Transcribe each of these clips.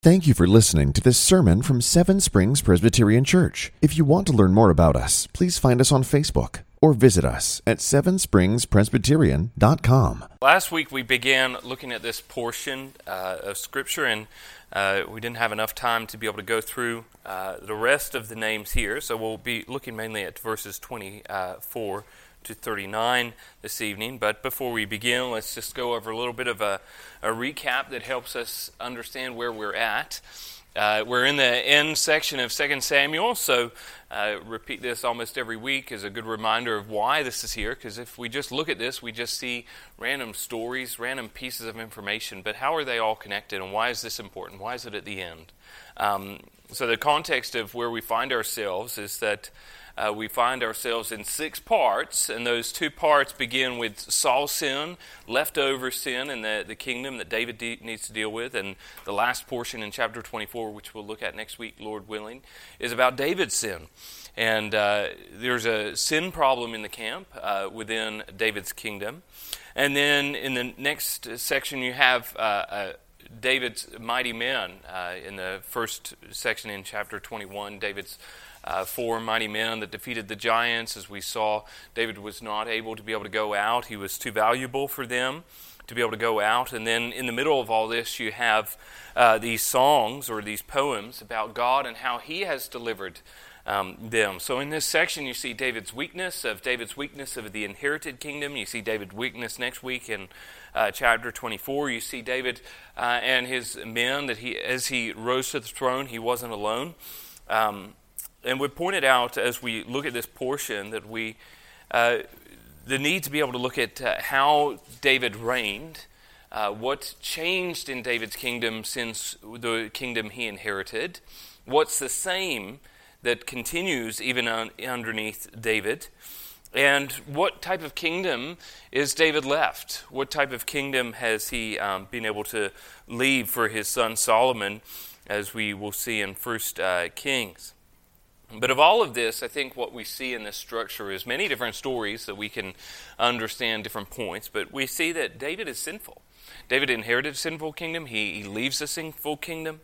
Thank you for listening to this sermon from Seven Springs Presbyterian Church. If you want to learn more about us, please find us on Facebook or visit us at sevenspringspresbyterian.com. Last week we began looking at this portion uh, of Scripture, and uh, we didn't have enough time to be able to go through uh, the rest of the names here, so we'll be looking mainly at verses 24 to 39 this evening. But before we begin, let's just go over a little bit of a, a recap that helps us understand where we're at. Uh, we're in the end section of 2 Samuel, so uh, repeat this almost every week as a good reminder of why this is here. Because if we just look at this, we just see random stories, random pieces of information. But how are they all connected, and why is this important? Why is it at the end? Um, so, the context of where we find ourselves is that uh, we find ourselves in six parts, and those two parts begin with Saul's sin, leftover sin in the, the kingdom that David de- needs to deal with, and the last portion in chapter 24, which we'll look at next week, Lord willing, is about David's sin. And uh, there's a sin problem in the camp uh, within David's kingdom. And then in the next section, you have uh, David's mighty men. Uh, in the first section in chapter 21, David's uh, four mighty men that defeated the giants. As we saw, David was not able to be able to go out, he was too valuable for them to be able to go out. And then in the middle of all this, you have uh, these songs or these poems about God and how He has delivered um, them. So in this section, you see David's weakness of David's weakness of the inherited kingdom. You see David's weakness next week in uh, chapter 24. You see David uh, and his men that he, as he rose to the throne, he wasn't alone. Um, and we pointed out as we look at this portion that we, uh, the need to be able to look at uh, how David reigned, uh, what changed in David's kingdom since the kingdom he inherited, what's the same that continues even underneath David, and what type of kingdom is David left? What type of kingdom has he um, been able to leave for his son Solomon, as we will see in First uh, Kings? But of all of this, I think what we see in this structure is many different stories that we can understand different points. But we see that David is sinful. David inherited a sinful kingdom, he, he leaves a sinful kingdom.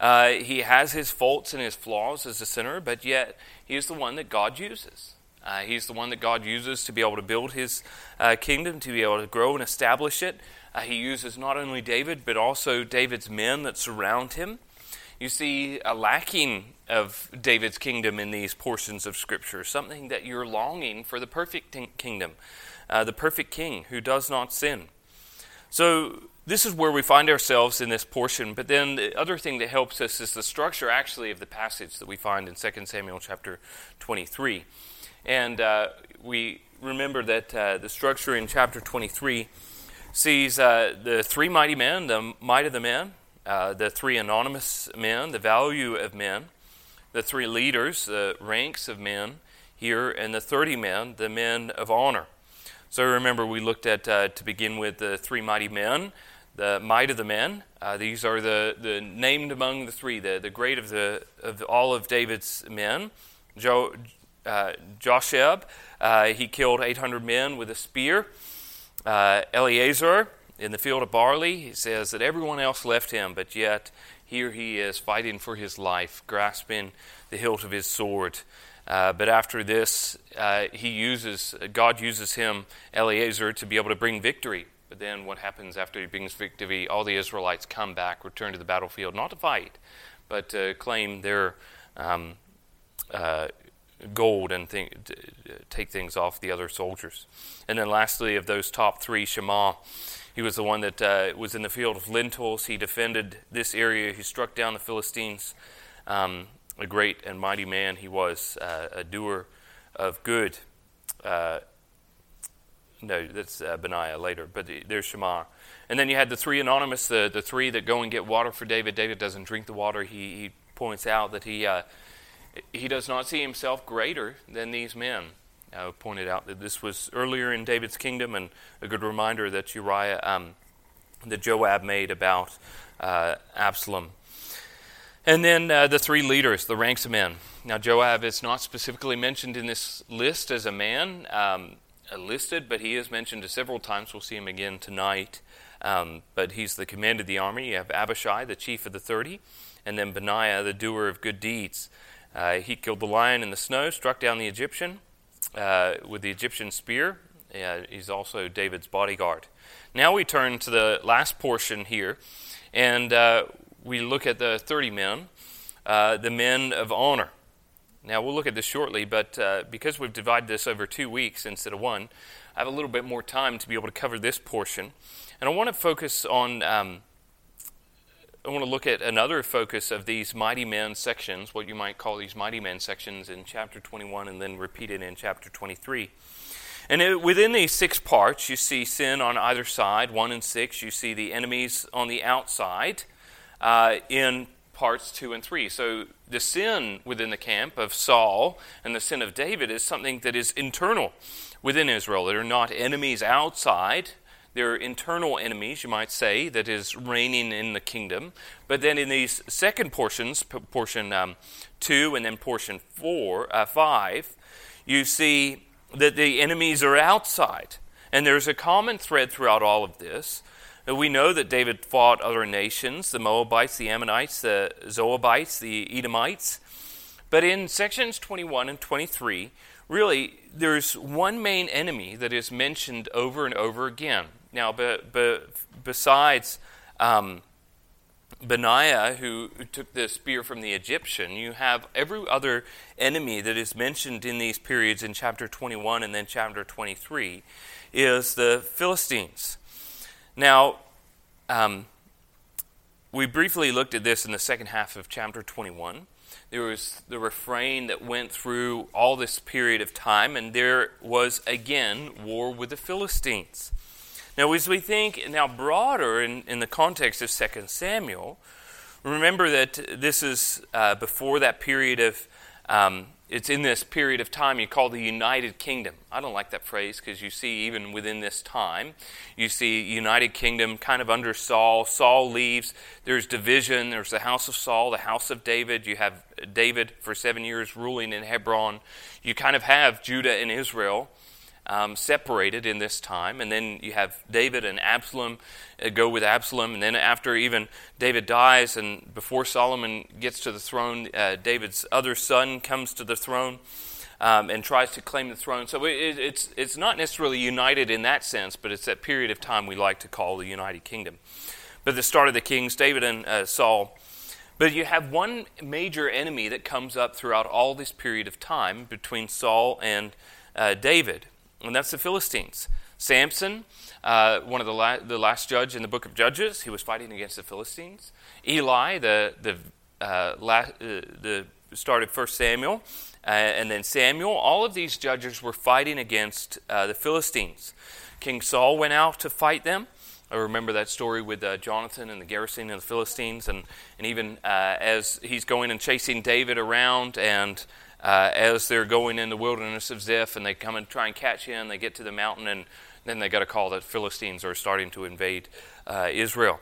Uh, he has his faults and his flaws as a sinner, but yet he is the one that God uses. Uh, he's the one that God uses to be able to build his uh, kingdom, to be able to grow and establish it. Uh, he uses not only David, but also David's men that surround him. You see a lacking of David's kingdom in these portions of Scripture, something that you're longing for the perfect kingdom, uh, the perfect king who does not sin. So, this is where we find ourselves in this portion. But then the other thing that helps us is the structure actually of the passage that we find in 2 Samuel chapter 23. And uh, we remember that uh, the structure in chapter 23 sees uh, the three mighty men, the might of the men, uh, the three anonymous men, the value of men, the three leaders, the ranks of men here, and the 30 men, the men of honor. So remember, we looked at, uh, to begin with, the three mighty men, the might of the men. Uh, these are the, the named among the three, the, the great of, the, of all of David's men. Jo, uh, Josheb, uh, he killed 800 men with a spear. Uh, Eleazar, in the field of barley, he says that everyone else left him, but yet here he is fighting for his life, grasping the hilt of his sword. Uh, but after this, uh, he uses God uses him, Eleazar, to be able to bring victory. But then, what happens after he brings victory? All the Israelites come back, return to the battlefield, not to fight, but to claim their um, uh, gold and take things off the other soldiers. And then, lastly, of those top three, Shammah. He was the one that uh, was in the field of lentils. He defended this area. He struck down the Philistines. Um, a great and mighty man he was, uh, a doer of good. Uh, no, that's uh, Benaiah later, but there's Shammah. And then you had the three anonymous, the, the three that go and get water for David. David doesn't drink the water. He, he points out that he, uh, he does not see himself greater than these men uh, pointed out that this was earlier in David's kingdom, and a good reminder that Uriah, um, that Joab made about uh, Absalom. And then uh, the three leaders, the ranks of men. Now, Joab is not specifically mentioned in this list as a man um, listed, but he is mentioned several times. We'll see him again tonight. Um, but he's the commander of the army. You have Abishai, the chief of the 30, and then Benaiah, the doer of good deeds. Uh, he killed the lion in the snow, struck down the Egyptian uh, with the Egyptian spear. He's also David's bodyguard. Now we turn to the last portion here, and uh, we look at the 30 men, uh, the men of honor. Now we'll look at this shortly, but uh, because we've divided this over two weeks instead of one, I have a little bit more time to be able to cover this portion. And I want to focus on, um, I want to look at another focus of these mighty men sections, what you might call these mighty men sections in chapter 21 and then repeated in chapter 23. And it, within these six parts, you see sin on either side. One and six, you see the enemies on the outside uh, in parts two and three. So the sin within the camp of Saul and the sin of David is something that is internal within Israel. They're not enemies outside, they're internal enemies, you might say, that is reigning in the kingdom. But then in these second portions, portion um, two and then portion four, uh, five, you see that the enemies are outside. And there's a common thread throughout all of this. We know that David fought other nations the Moabites, the Ammonites, the Zoabites, the Edomites. But in sections 21 and 23, really, there's one main enemy that is mentioned over and over again. Now, be, be, besides um, Benaiah, who, who took the spear from the Egyptian, you have every other enemy that is mentioned in these periods in chapter 21 and then chapter 23 is the Philistines. Now, um, we briefly looked at this in the second half of chapter 21 there was the refrain that went through all this period of time, and there was again war with the Philistines. Now, as we think now broader in, in the context of 2 Samuel, remember that this is uh, before that period of um, it's in this period of time you call the United Kingdom. I don't like that phrase because you see, even within this time, you see United Kingdom kind of under Saul. Saul leaves. There's division. There's the house of Saul, the house of David. You have David for seven years ruling in Hebron. You kind of have Judah and Israel um, separated in this time. And then you have David and Absalom uh, go with Absalom. And then after even David dies and before Solomon gets to the throne, uh, David's other son comes to the throne. Um, and tries to claim the throne. So it, it's, it's not necessarily united in that sense, but it's that period of time we like to call the United Kingdom. But the start of the kings, David and uh, Saul. But you have one major enemy that comes up throughout all this period of time between Saul and uh, David and that's the Philistines. Samson, uh, one of the, la- the last judge in the book of Judges, he was fighting against the Philistines. Eli, the, the, uh, la- uh, the started First Samuel, uh, and then Samuel. All of these judges were fighting against uh, the Philistines. King Saul went out to fight them. I remember that story with uh, Jonathan and the garrison of the Philistines, and, and even as he's going and chasing David around and uh, as they're going in the wilderness of Ziph and they come and try and catch him. They get to the mountain and then they got a call that Philistines are starting to invade uh, Israel.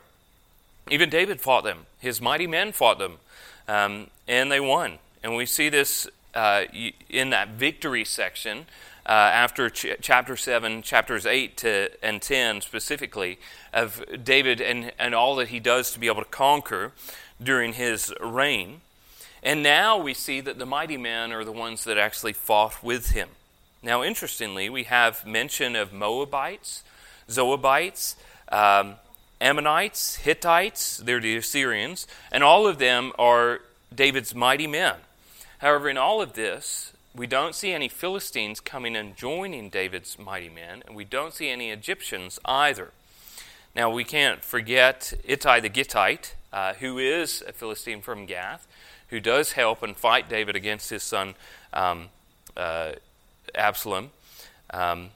Even David fought them. His mighty men fought them, um, and they won. And we see this uh, in that victory section uh, after ch- chapter 7, chapters 8 to, and 10 specifically, of David and, and all that he does to be able to conquer during his reign. And now we see that the mighty men are the ones that actually fought with him. Now, interestingly, we have mention of Moabites, Zoabites, um, Ammonites, Hittites, they're the Assyrians, and all of them are David's mighty men. However, in all of this, we don't see any Philistines coming and joining David's mighty men, and we don't see any Egyptians either. Now, we can't forget Ittai the Gittite, uh, who is a Philistine from Gath, who does help and fight David against his son um, uh, Absalom. Um,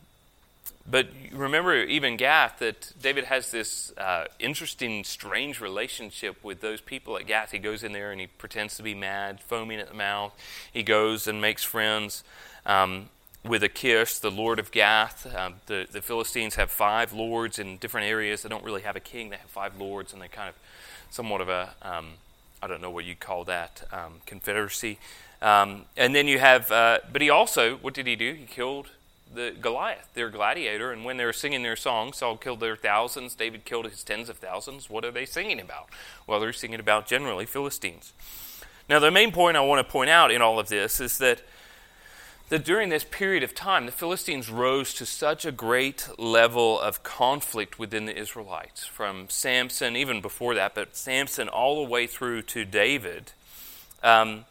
but remember, even Gath, that David has this uh, interesting, strange relationship with those people at Gath. He goes in there and he pretends to be mad, foaming at the mouth. He goes and makes friends um, with Achish, the lord of Gath. Um, the, the Philistines have five lords in different areas. They don't really have a king, they have five lords, and they kind of somewhat of a um, I don't know what you'd call that, um, confederacy. Um, and then you have, uh, but he also, what did he do? He killed the Goliath, their gladiator, and when they were singing their song, Saul killed their thousands, David killed his tens of thousands. What are they singing about? Well, they're singing about generally Philistines. Now, the main point I want to point out in all of this is that that during this period of time, the Philistines rose to such a great level of conflict within the Israelites, from Samson, even before that, but Samson all the way through to David. Um,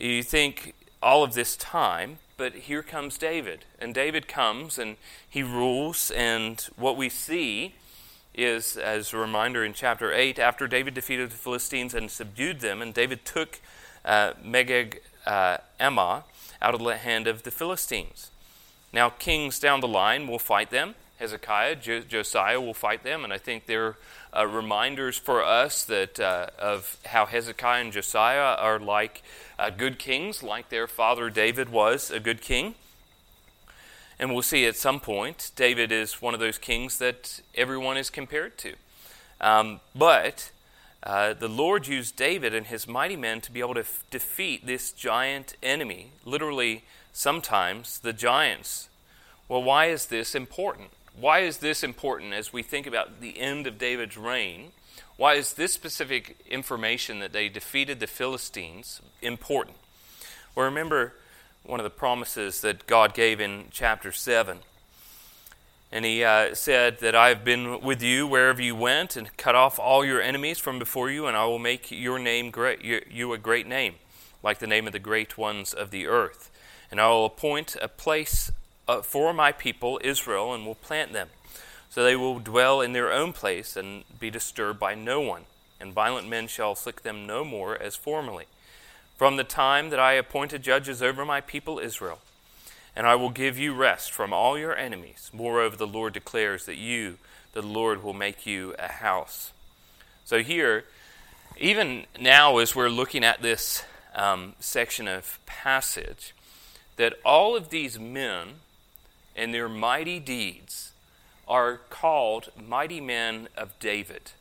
you think all of this time, but here comes David. And David comes and he rules, and what we see is, as a reminder in chapter 8, after David defeated the Philistines and subdued them, and David took uh, uh, Emma out of the hand of the Philistines. Now, kings down the line will fight them. Hezekiah, jo- Josiah will fight them, and I think they're uh, reminders for us that uh, of how Hezekiah and Josiah are like uh, good kings, like their father David was a good king. And we'll see at some point, David is one of those kings that everyone is compared to. Um, but uh, the Lord used David and his mighty men to be able to f- defeat this giant enemy, literally, sometimes the giants. Well, why is this important? Why is this important as we think about the end of David's reign? Why is this specific information that they defeated the Philistines important? Well, remember one of the promises that God gave in chapter 7 and he uh, said that I have been with you wherever you went and cut off all your enemies from before you, and I will make your name great, you a great name, like the name of the great ones of the earth. And I will appoint a place uh, for my people Israel, and will plant them, so they will dwell in their own place and be disturbed by no one. And violent men shall afflict them no more as formerly. From the time that I appointed judges over my people Israel, and I will give you rest from all your enemies. Moreover, the Lord declares that you, the Lord, will make you a house. So, here, even now, as we're looking at this um, section of passage, that all of these men and their mighty deeds are called mighty men of David.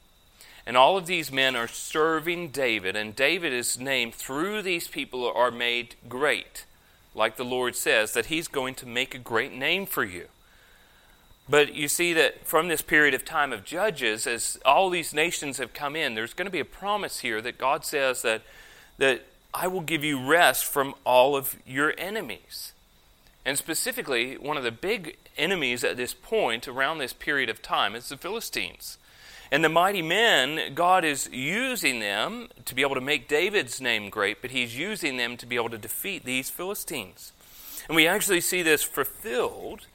And all of these men are serving David, and David is named through these people are made great like the Lord says, that He's going to make a great name for you. But you see that from this period of time of judges, as all these nations have come in, there's going to be a promise here that God says that, that I will give you rest from all of your enemies. And specifically, one of the big enemies at this point, around this period of time, is the Philistines. And the mighty men, God is using them to be able to make David's name great, but he's using them to be able to defeat these Philistines. And we actually see this fulfilled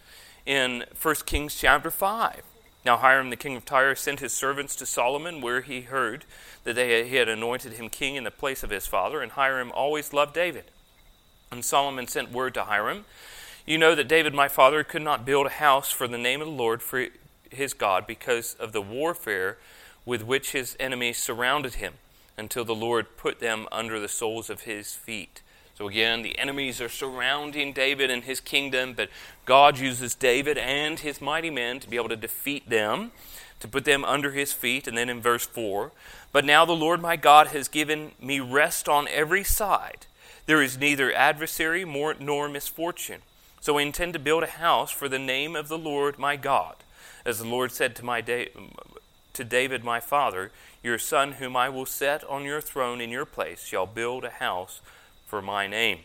in 1 Kings chapter 5. Now Hiram the king of Tyre sent his servants to Solomon, where he heard that they, he had anointed him king in the place of his father, and Hiram always loved David. And Solomon sent word to Hiram, You know that David my father could not build a house for the name of the Lord, for his God because of the warfare with which his enemies surrounded him until the Lord put them under the soles of his feet. So again, the enemies are surrounding David and his kingdom, but God uses David and his mighty men to be able to defeat them, to put them under his feet. And then in verse 4 But now the Lord my God has given me rest on every side. There is neither adversary more, nor misfortune. So I intend to build a house for the name of the Lord my God as the Lord said to, my da- to David my father, Your son, whom I will set on your throne in your place, shall build a house for my name.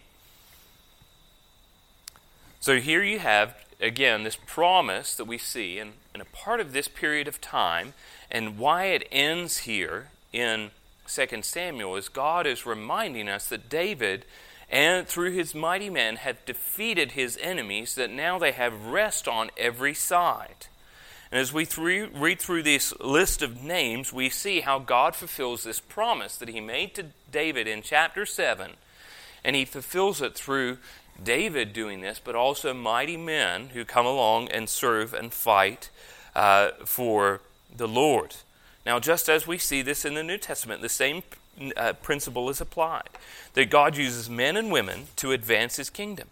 So here you have, again, this promise that we see, and, and a part of this period of time, and why it ends here in 2 Samuel is God is reminding us that David and through his mighty men have defeated his enemies, that now they have rest on every side. And as we read through this list of names, we see how God fulfills this promise that he made to David in chapter 7. And he fulfills it through David doing this, but also mighty men who come along and serve and fight uh, for the Lord. Now, just as we see this in the New Testament, the same uh, principle is applied that God uses men and women to advance his kingdom.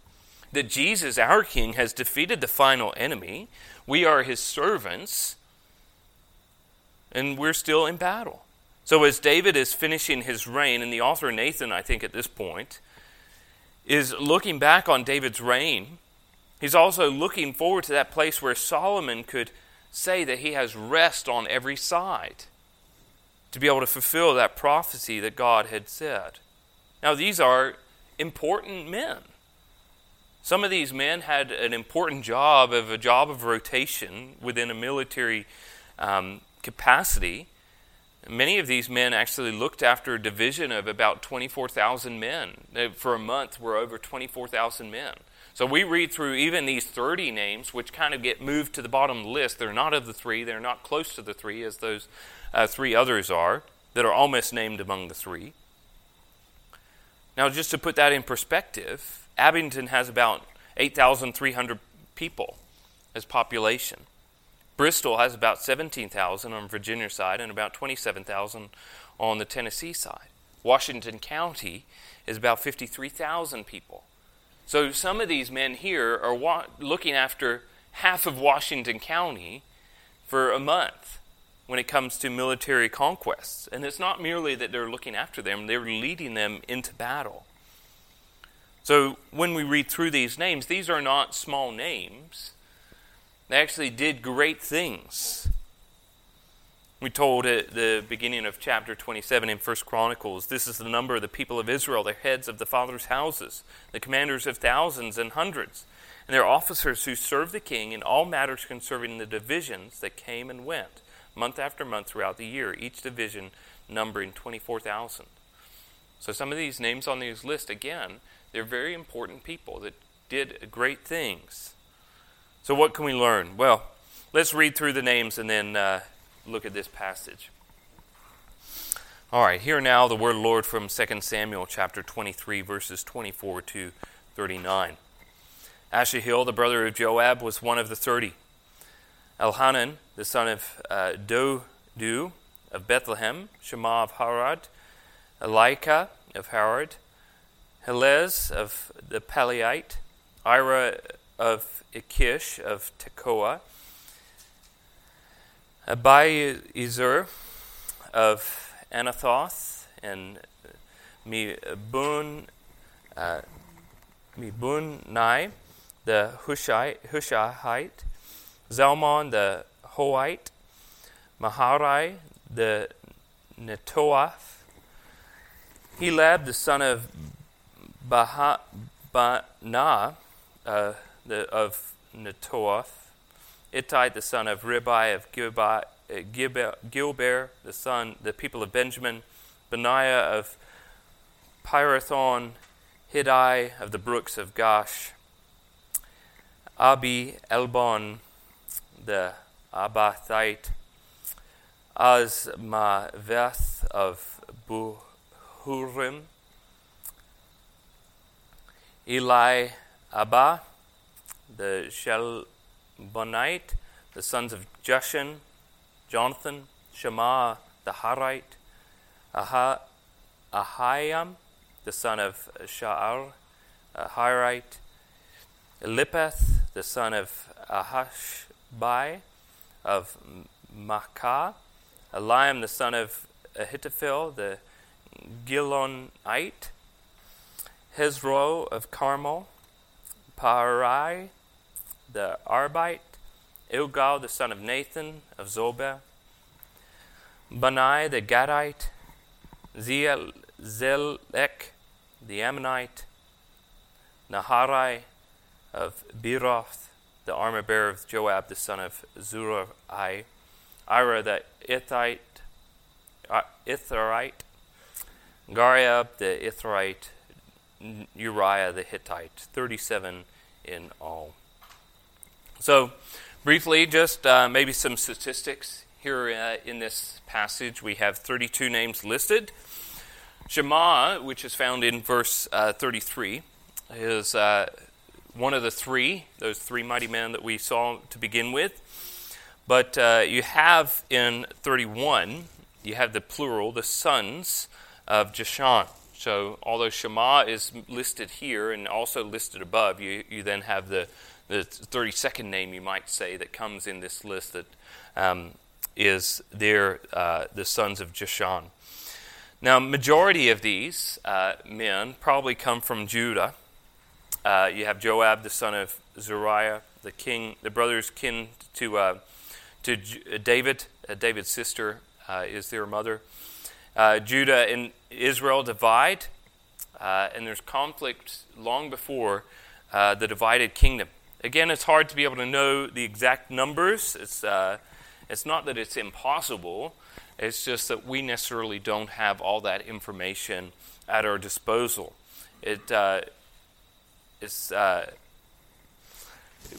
That Jesus, our King, has defeated the final enemy we are his servants, and we're still in battle. So, as David is finishing his reign, and the author Nathan, I think, at this point, is looking back on David's reign, He's also looking forward to that place where Solomon could say that he has rest on every side to be able to fulfill that prophecy that God had said. Now, these are important men. Some of these men had an important job of a job of rotation within a military um, capacity. Many of these men actually looked after a division of about 24,000 men. For a month, were over 24,000 men. So we read through even these 30 names, which kind of get moved to the bottom of the list. They're not of the three, they're not close to the three as those uh, three others are, that are almost named among the three. Now, just to put that in perspective, Abingdon has about 8,300 people as population. Bristol has about 17,000 on Virginia side and about 27,000 on the Tennessee side. Washington County is about 53,000 people. So some of these men here are wa- looking after half of Washington County for a month when it comes to military conquests. And it's not merely that they're looking after them, they're leading them into battle. So when we read through these names, these are not small names. They actually did great things. We told at the beginning of chapter 27 in 1 Chronicles this is the number of the people of Israel, their heads of the fathers' houses, the commanders of thousands and hundreds, and their officers who served the king in all matters concerning the divisions that came and went, month after month throughout the year, each division numbering 24,000. So some of these names on these list, again, they're very important people that did great things. So, what can we learn? Well, let's read through the names and then uh, look at this passage. All right, here now the word of the Lord from 2 Samuel chapter 23, verses 24 to 39. Asahel, the brother of Joab, was one of the thirty. Elhanan, the son of uh, Dodo of Bethlehem, Shema of Harod, Elika of Harod, Helez of the Palite, Ira of Ikish of Tekoa, Abiezer of Anathoth, and Mebun, uh, Nai, the Hushite, Hushahite, Zalmon the Hoite, Maharai the Netoath, Helab the son of Baha, Bana uh, the, of Netoath, Ittai the son of Ribai of Gilbai, uh, Gibeah, the son, the people of Benjamin, Benaiah of Pirathon, Hiddai of the brooks of Gaash, Abi Elbon, the Abathite, Azmaveth of Buhurim, Eli Abba, the Shelbonite, the sons of Jushan, Jonathan, Shema the Harite, Aha, Ahiam, the son of Sha'ar, a Hirite, Elipheth, the son of Ahashbai, of Makkah, Eliam, the son of Ahithophel, the Gilonite, Hezro of Carmel, Parai, the Arbite, Ilgal, the son of Nathan of Zobah, Banai, the Gadite, Zelek, the Ammonite, Naharai of Beeroth, the armor bearer of Joab, the son of Zeruiah, Ira, the Ithite, uh, Itharite, Gariab, the Itharite, Uriah the Hittite, 37 in all. So, briefly, just uh, maybe some statistics here uh, in this passage. We have 32 names listed. Shema, which is found in verse uh, 33, is uh, one of the three, those three mighty men that we saw to begin with. But uh, you have in 31, you have the plural, the sons of Jeshan. So, although Shema is listed here and also listed above, you, you then have the, the 32nd name, you might say, that comes in this list that um, is there, uh, the sons of Jeshan. Now, majority of these uh, men probably come from Judah. uh, you have Joab, the son of Zeruiah, the king, the brothers kin to uh, to David. Uh, David's sister uh, is their mother. Uh, Judah and Israel divide, uh, and there's conflict long before the divided kingdom. Again, it's hard to be able to know the exact numbers. It's it's not that it's impossible. It's just that we necessarily don't have all that information at our disposal. It it's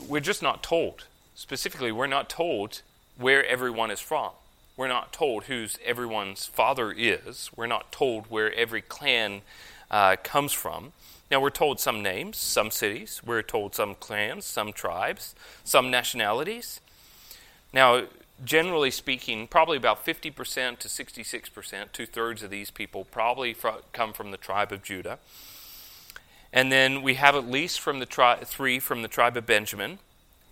we're just not told. Specifically, we're not told where everyone is from. We're not told whose everyone's father is. We're not told where every clan uh, comes from. Now, we're told some names, some cities. We're told some clans, some tribes, some nationalities. Now, generally speaking, probably about 50% to 66%, two thirds of these people probably fr- come from the tribe of Judah. And then we have at least from the tri- three from the tribe of Benjamin,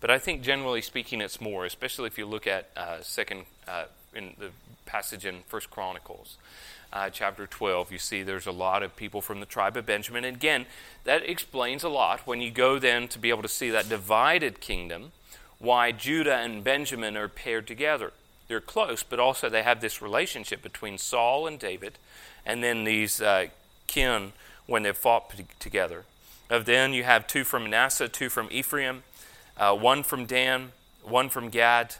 but I think generally speaking, it's more, especially if you look at uh, second uh, in the passage in First Chronicles. Uh, chapter 12, you see there's a lot of people from the tribe of Benjamin. And again, that explains a lot when you go then to be able to see that divided kingdom, why Judah and Benjamin are paired together. They're close, but also they have this relationship between Saul and David, and then these uh, kin when they fought together. Of then you have two from Manasseh, two from Ephraim, uh, one from Dan, one from Gad.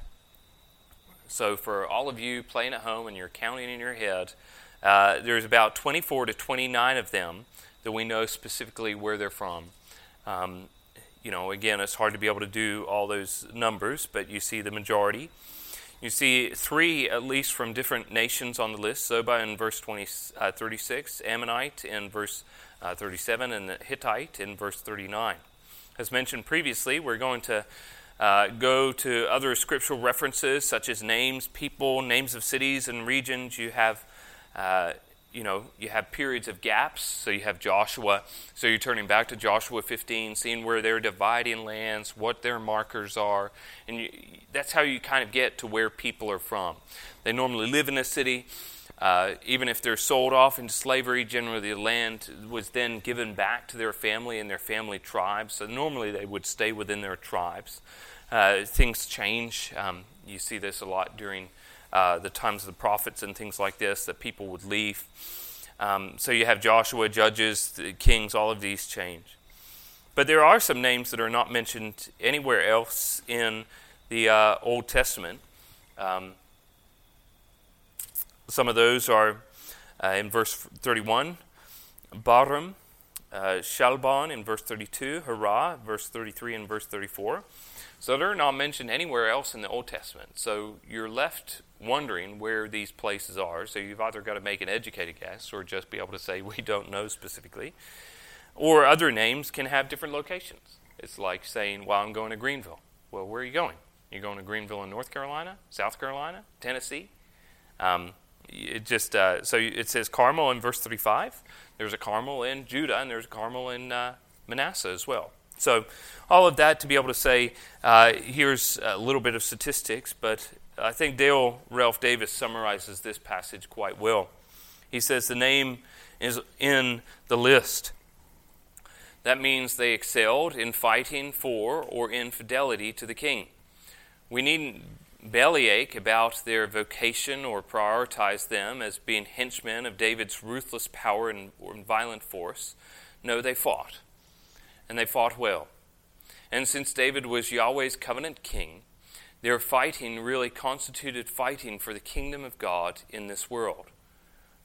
So for all of you playing at home and you're counting in your head, uh, there's about 24 to 29 of them that we know specifically where they're from. Um, you know, again, it's hard to be able to do all those numbers, but you see the majority. You see three, at least, from different nations on the list Zobah in verse 20, uh, 36, Ammonite in verse uh, 37, and Hittite in verse 39. As mentioned previously, we're going to uh, go to other scriptural references such as names, people, names of cities and regions. You have uh, you know, you have periods of gaps. So you have Joshua. So you're turning back to Joshua 15, seeing where they're dividing lands, what their markers are. And you, that's how you kind of get to where people are from. They normally live in a city. Uh, even if they're sold off into slavery, generally the land was then given back to their family and their family tribes. So normally they would stay within their tribes. Uh, things change. Um, you see this a lot during uh, the times of the prophets and things like this, that people would leave. Um, so you have Joshua, Judges, Kings, all of these change. But there are some names that are not mentioned anywhere else in the uh, Old Testament. Um, some of those are uh, in verse 31, Baram, uh, Shalbon in verse 32, Hara, verse 33 and verse 34. So they're not mentioned anywhere else in the Old Testament. So you're left wondering where these places are. So you've either got to make an educated guess or just be able to say, we don't know specifically. Or other names can have different locations. It's like saying, well, I'm going to Greenville. Well, where are you going? You're going to Greenville in North Carolina, South Carolina, Tennessee? Um, it just uh, so it says Carmel in verse 35. There's a Carmel in Judah, and there's a Carmel in uh, Manasseh as well. So, all of that to be able to say, uh, here's a little bit of statistics, but I think Dale Ralph Davis summarizes this passage quite well. He says the name is in the list. That means they excelled in fighting for or in fidelity to the king. We needn't bellyache about their vocation or prioritize them as being henchmen of David's ruthless power and violent force. No, they fought and they fought well. And since David was Yahweh's covenant king, their fighting really constituted fighting for the kingdom of God in this world.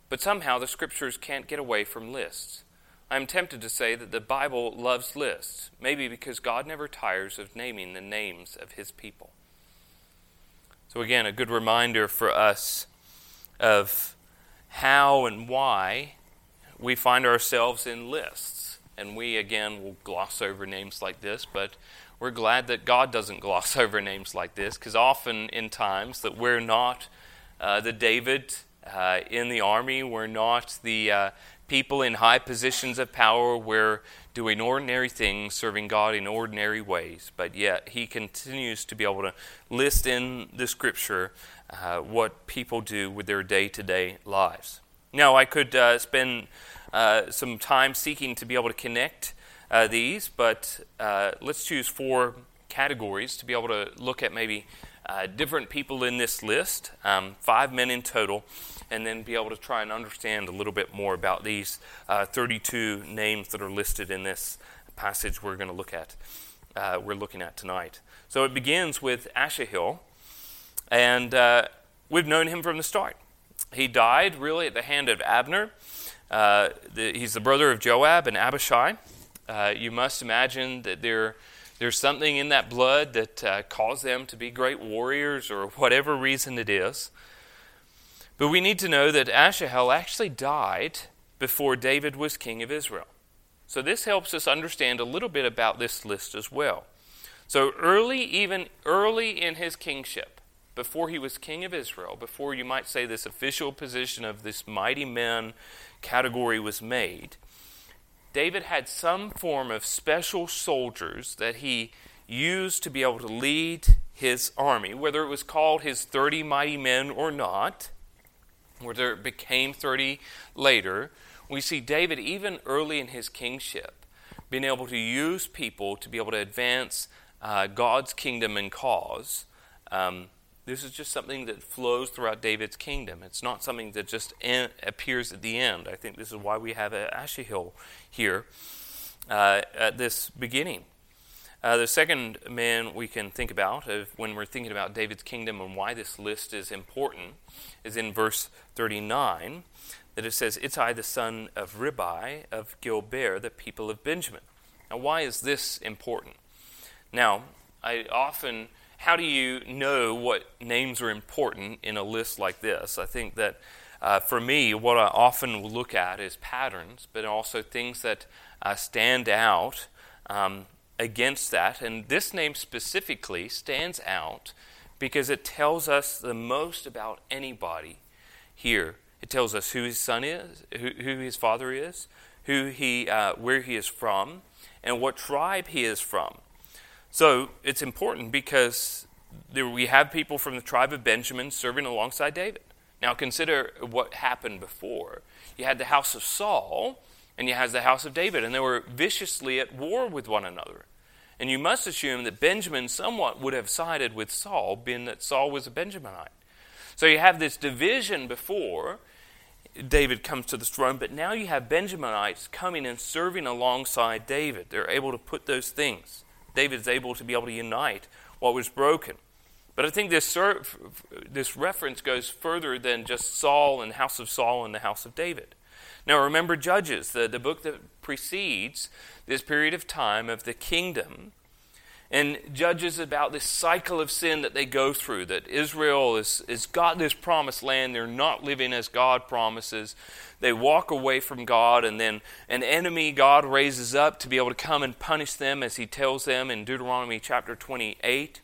But somehow the scriptures can't get away from lists. I'm tempted to say that the Bible loves lists, maybe because God never tires of naming the names of his people. So, again, a good reminder for us of how and why we find ourselves in lists. And we, again, will gloss over names like this, but we're glad that God doesn't gloss over names like this because often in times that we're not uh, the David uh, in the army, we're not the uh, people in high positions of power, we're doing ordinary things, serving God in ordinary ways, but yet He continues to be able to list in the Scripture uh, what people do with their day to day lives. Now, I could uh, spend uh, some time seeking to be able to connect uh, these, but uh, let's choose four categories to be able to look at maybe uh, different people in this list, um, five men in total, and then be able to try and understand a little bit more about these uh, 32 names that are listed in this passage we're going to look at. We're looking at tonight. So it begins with Asahel, and we've known him from the start. He died really at the hand of Abner. Uh, the, he's the brother of Joab and Abishai. Uh, you must imagine that there, there's something in that blood that uh, caused them to be great warriors or whatever reason it is. But we need to know that Asahel actually died before David was king of Israel. So this helps us understand a little bit about this list as well. So early, even early in his kingship, before he was king of Israel, before you might say this official position of this mighty men category was made, David had some form of special soldiers that he used to be able to lead his army, whether it was called his 30 mighty men or not whether it became 30 later, we see David, even early in his kingship, being able to use people to be able to advance uh, God's kingdom and cause. Um, this is just something that flows throughout David's kingdom. It's not something that just appears at the end. I think this is why we have Asahel here uh, at this beginning. Uh, the second man we can think about when we're thinking about David's kingdom and why this list is important is in verse 39 that it says, Ittai the son of Ribai of Gibeah, the people of Benjamin. Now, why is this important? Now, I often, how do you know what names are important in a list like this? I think that uh, for me, what I often look at is patterns, but also things that uh, stand out um, against that. And this name specifically stands out because it tells us the most about anybody here. It tells us who his son is, who, who his father is, who he, uh, where he is from, and what tribe he is from. So it's important because there, we have people from the tribe of Benjamin serving alongside David. Now consider what happened before. You had the house of Saul, and you had the house of David, and they were viciously at war with one another. And you must assume that Benjamin somewhat would have sided with Saul, being that Saul was a Benjaminite. So you have this division before David comes to the throne, but now you have Benjaminites coming and serving alongside David. They're able to put those things. David's able to be able to unite what was broken. But I think this, this reference goes further than just Saul and house of Saul and the house of David. Now remember Judges, the, the book that precedes this period of time of the kingdom. And Judges about this cycle of sin that they go through, that Israel has, has got this promised land, they're not living as God promises. They walk away from God, and then an enemy God raises up to be able to come and punish them, as he tells them in Deuteronomy chapter 28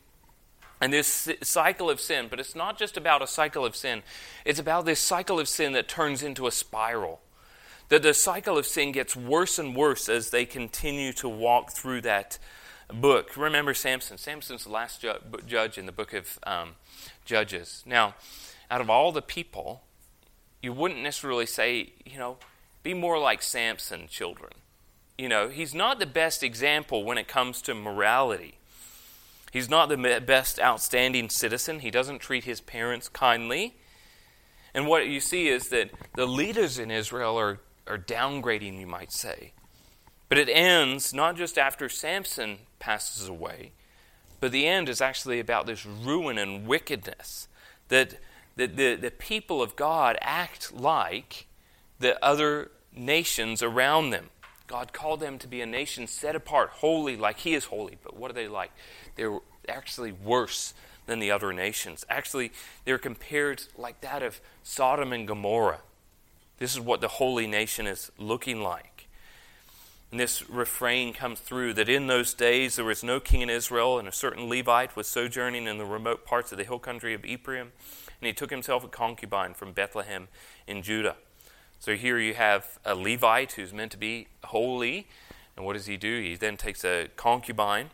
and this cycle of sin, but it's not just about a cycle of sin, it's about this cycle of sin that turns into a spiral. That the cycle of sin gets worse and worse as they continue to walk through that book. Remember Samson. Samson's the last ju- judge in the book of um, Judges. Now, out of all the people, you wouldn't necessarily say, you know, be more like Samson, children. You know, he's not the best example when it comes to morality. He's not the best outstanding citizen. He doesn't treat his parents kindly. And what you see is that the leaders in Israel are or downgrading, you might say. But it ends not just after Samson passes away, but the end is actually about this ruin and wickedness that, that the, the people of God act like the other nations around them. God called them to be a nation set apart, holy, like He is holy. But what are they like? They're actually worse than the other nations. Actually, they're compared like that of Sodom and Gomorrah. This is what the holy nation is looking like. And this refrain comes through that in those days there was no king in Israel, and a certain Levite was sojourning in the remote parts of the hill country of Ephraim, and he took himself a concubine from Bethlehem in Judah. So here you have a Levite who's meant to be holy, and what does he do? He then takes a concubine.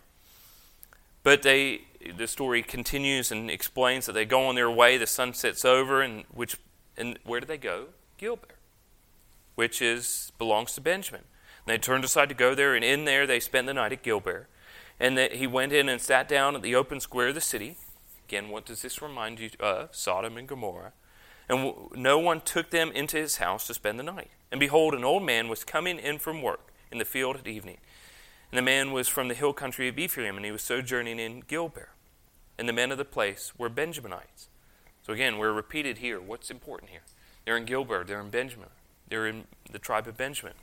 But they, the story continues and explains that they go on their way. The sun sets over, and which, and where do they go? Gibeah, which is belongs to Benjamin. They turned aside to go there, and in there they spent the night at Gibeah. And that he went in and sat down at the open square of the city. Again, what does this remind you of? Sodom and Gomorrah. And no one took them into his house to spend the night. And behold, an old man was coming in from work in the field at evening. And the man was from the hill country of Ephraim, and he was sojourning in Gibeah. And the men of the place were Benjaminites. So again, we're repeated here. What's important here? They're in Gibeah, they're in Benjamin, they're in the tribe of Benjamin.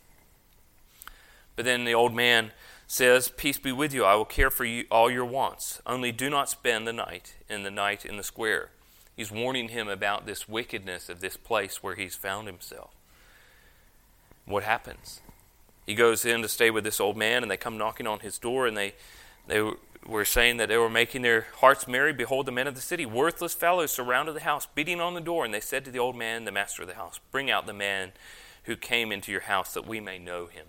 But then the old man says, Peace be with you, I will care for you all your wants. Only do not spend the night in the night in the square. He's warning him about this wickedness of this place where he's found himself. What happens? He goes in to stay with this old man, and they come knocking on his door, and they, they were saying that they were making their hearts merry. Behold, the men of the city, worthless fellows, surrounded the house, beating on the door. And they said to the old man, the master of the house, Bring out the man who came into your house, that we may know him.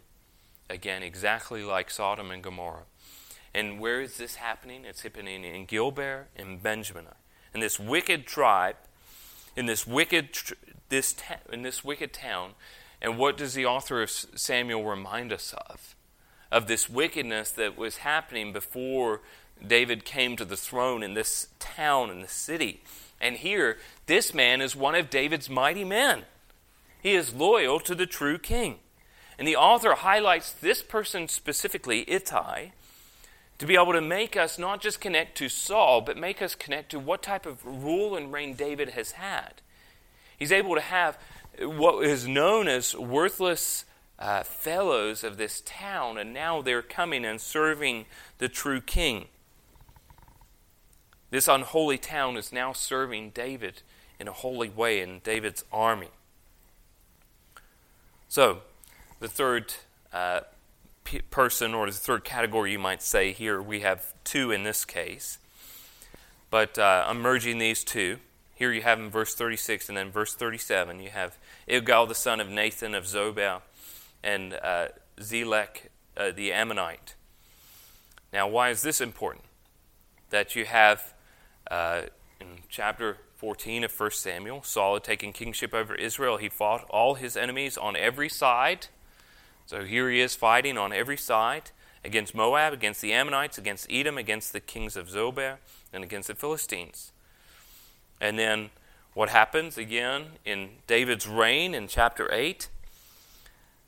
Again, exactly like Sodom and Gomorrah. And where is this happening? It's happening in Gibeah and Benjamin. And this wicked tribe, in this wicked, this ta- in this wicked town. And what does the author of Samuel remind us of? Of this wickedness that was happening before David came to the throne in this town, in the city. And here, this man is one of David's mighty men. He is loyal to the true king. And the author highlights this person specifically, Ittai, to be able to make us not just connect to Saul, but make us connect to what type of rule and reign David has had. He's able to have what is known as worthless uh, fellows of this town, and now they're coming and serving the true king. This unholy town is now serving David in a holy way in David's army. So, the third uh, p- person, or the third category, you might say here, we have two in this case. But uh, I'm merging these two. Here you have in verse 36 and then verse 37, you have Igal the son of Nathan of Zobah and uh, Zelek uh, the Ammonite. Now, why is this important? That you have uh, in chapter 14 of 1 Samuel, Saul had taken kingship over Israel. He fought all his enemies on every side so here he is fighting on every side against Moab, against the Ammonites, against Edom, against the kings of Zobah, and against the Philistines. And then what happens again in David's reign in chapter 8?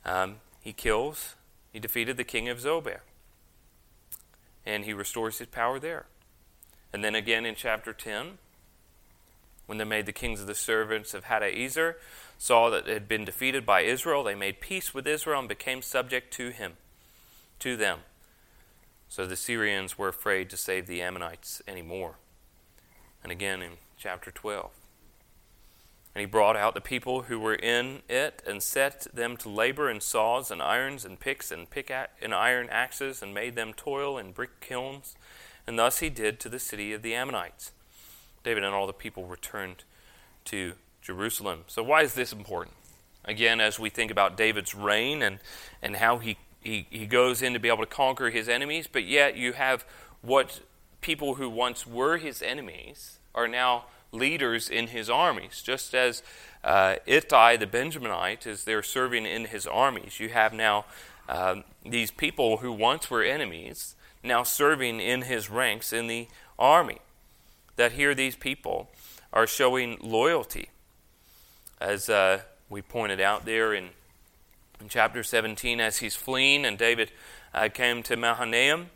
Um, he kills, he defeated the king of Zobah. And he restores his power there. And then again in chapter 10, when they made the kings of the servants of Hadadezer, saw that it had been defeated by Israel, they made peace with Israel and became subject to him, to them. So the Syrians were afraid to save the Ammonites anymore. And again in chapter 12. And he brought out the people who were in it and set them to labor in saws and irons and picks and, pick and iron axes and made them toil in brick kilns. And thus he did to the city of the Ammonites. David and all the people returned to Jerusalem. So, why is this important? Again, as we think about David's reign and, and how he, he, he goes in to be able to conquer his enemies, but yet you have what people who once were his enemies are now leaders in his armies. Just as uh, Ittai the Benjaminite is there serving in his armies, you have now um, these people who once were enemies now serving in his ranks in the army. That here these people are showing loyalty as uh, we pointed out there in, in, chapter 17, as he's fleeing, and David uh, came to Mahanaim,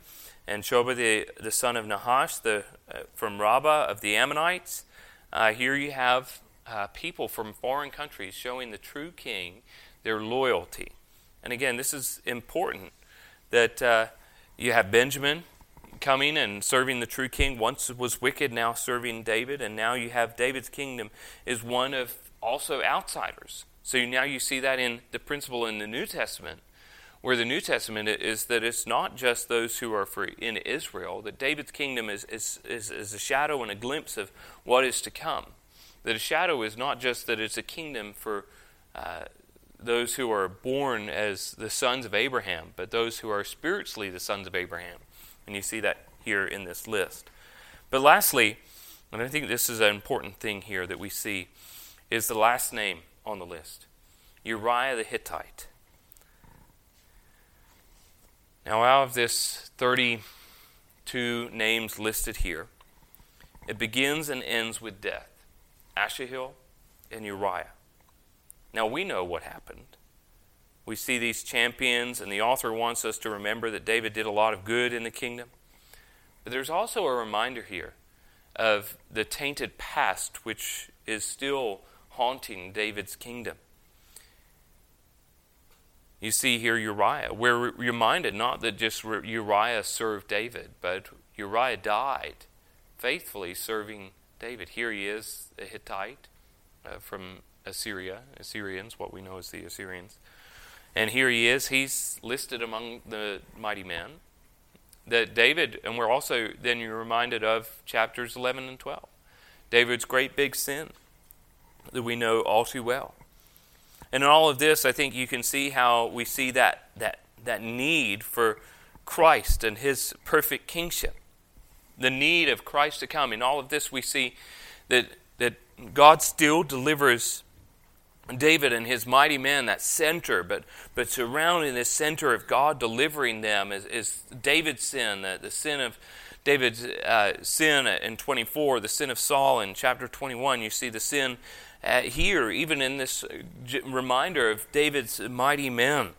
and Shobah, the, the son of Nahash, the, uh, from Rabbah of the Ammonites. Uh, here you have uh, people from foreign countries showing the true king their loyalty. And again, this is important that uh, you have Benjamin coming and serving the true king. Once was wicked, now serving David, and now you have David's kingdom is one of also outsiders. So now you see that in the principle in the New Testament, where the New Testament is that it's not just those who are for in Israel, that David's kingdom is, is, is, is a shadow and a glimpse of what is to come. That a shadow is not just that it's a kingdom for uh, those who are born as the sons of Abraham, but those who are spiritually the sons of Abraham. And you see that here in this list. But lastly, and I think this is an important thing here that we see, is the last name on the list Uriah the Hittite. Now, out of this 32 names listed here, it begins and ends with death Asahel and Uriah. Now, we know what happened. We see these champions, and the author wants us to remember that David did a lot of good in the kingdom. But there's also a reminder here of the tainted past which is still haunting David's kingdom. You see here Uriah. We're reminded not that just Uriah served David, but Uriah died faithfully serving David. Here he is, a Hittite uh, from Assyria, Assyrians, what we know as the Assyrians. And here he is, he's listed among the mighty men that David, and we're also then you're reminded of chapters 11 and 12. David's great big sin that we know all too well. And in all of this, I think you can see how we see that, that, that need for Christ and his perfect kingship. The need of Christ to come. In all of this, we see that, that God still delivers David and his mighty men, that center, but, but surrounding this center of God delivering them is, is David's sin, the, the sin of David's uh, sin in 24, the sin of Saul in chapter 21. You see the sin uh, here, even in this uh, reminder of David's mighty men.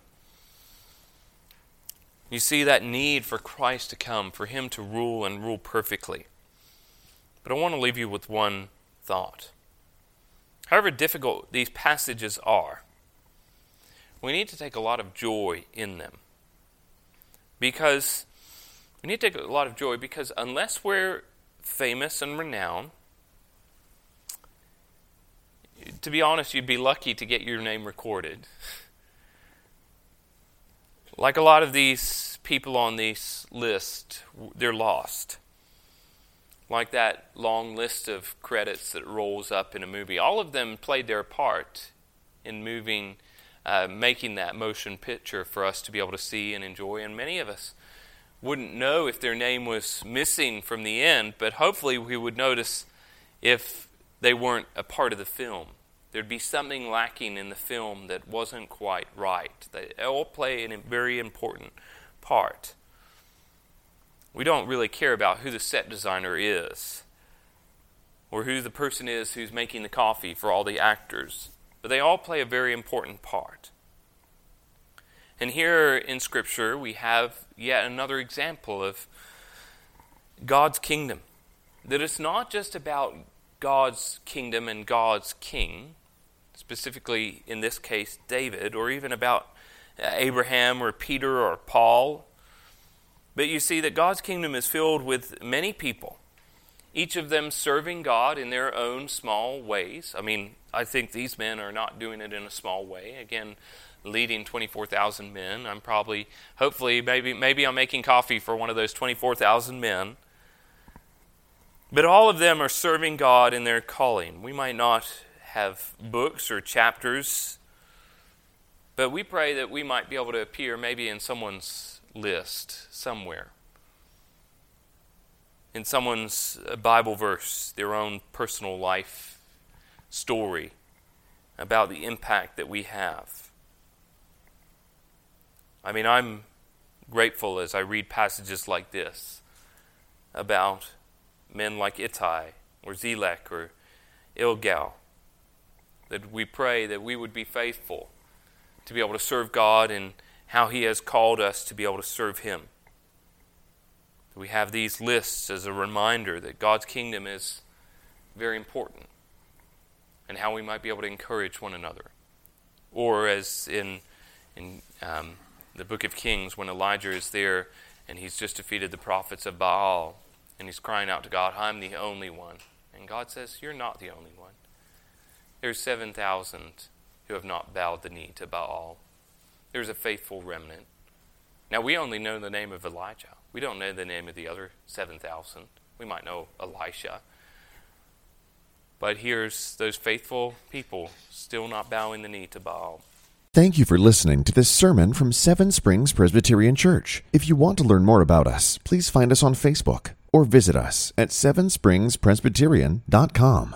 You see that need for Christ to come, for him to rule and rule perfectly. But I want to leave you with one thought. However difficult these passages are, we need to take a lot of joy in them. Because we need to take a lot of joy because unless we're famous and renowned, to be honest, you'd be lucky to get your name recorded. Like a lot of these people on this list, they're lost like that long list of credits that rolls up in a movie. All of them played their part in moving, uh, making that motion picture for us to be able to see and enjoy. And many of us wouldn't know if their name was missing from the end, but hopefully we would notice if they weren't a part of the film. There'd be something lacking in the film that wasn't quite right. They all play a very important part. We don't really care about who the set designer is or who the person is who's making the coffee for all the actors, but they all play a very important part. And here in Scripture, we have yet another example of God's kingdom. That it's not just about God's kingdom and God's king, specifically in this case, David, or even about Abraham or Peter or Paul but you see that God's kingdom is filled with many people, each of them serving God in their own small ways. I mean, I think these men are not doing it in a small way. Again, leading 24,000 men. I'm probably, hopefully, maybe, maybe I'm making coffee for one of those 24,000 men. But all of them are serving God in their calling. We might not have books or chapters, but we pray that we might be able to appear maybe in someone's list somewhere. In someone's uh, Bible verse, their own personal life story about the impact that we have. I mean, I'm grateful as I read passages like this about men like Ittai or Zelek or Igal, that we pray that we would be faithful to be able to serve God and how He has called us to be able to serve Him. We have these lists as a reminder that God's kingdom is very important and how we might be able to encourage one another. Or, as in, in um, the book of Kings, when Elijah is there and he's just defeated the prophets of Baal and he's crying out to God, I'm the only one. And God says, You're not the only one. There's 7,000 who have not bowed the knee to Baal there's a faithful remnant. Now, we only know the name of Elijah. We don't know the name of the other 7,000. We might know Elisha. But here's those faithful people still not bowing the knee to Baal. Thank you for listening to this sermon from Seven Springs Presbyterian Church. If you want to learn more about us, please find us on Facebook or visit us at sevenspringspresbyterian.com.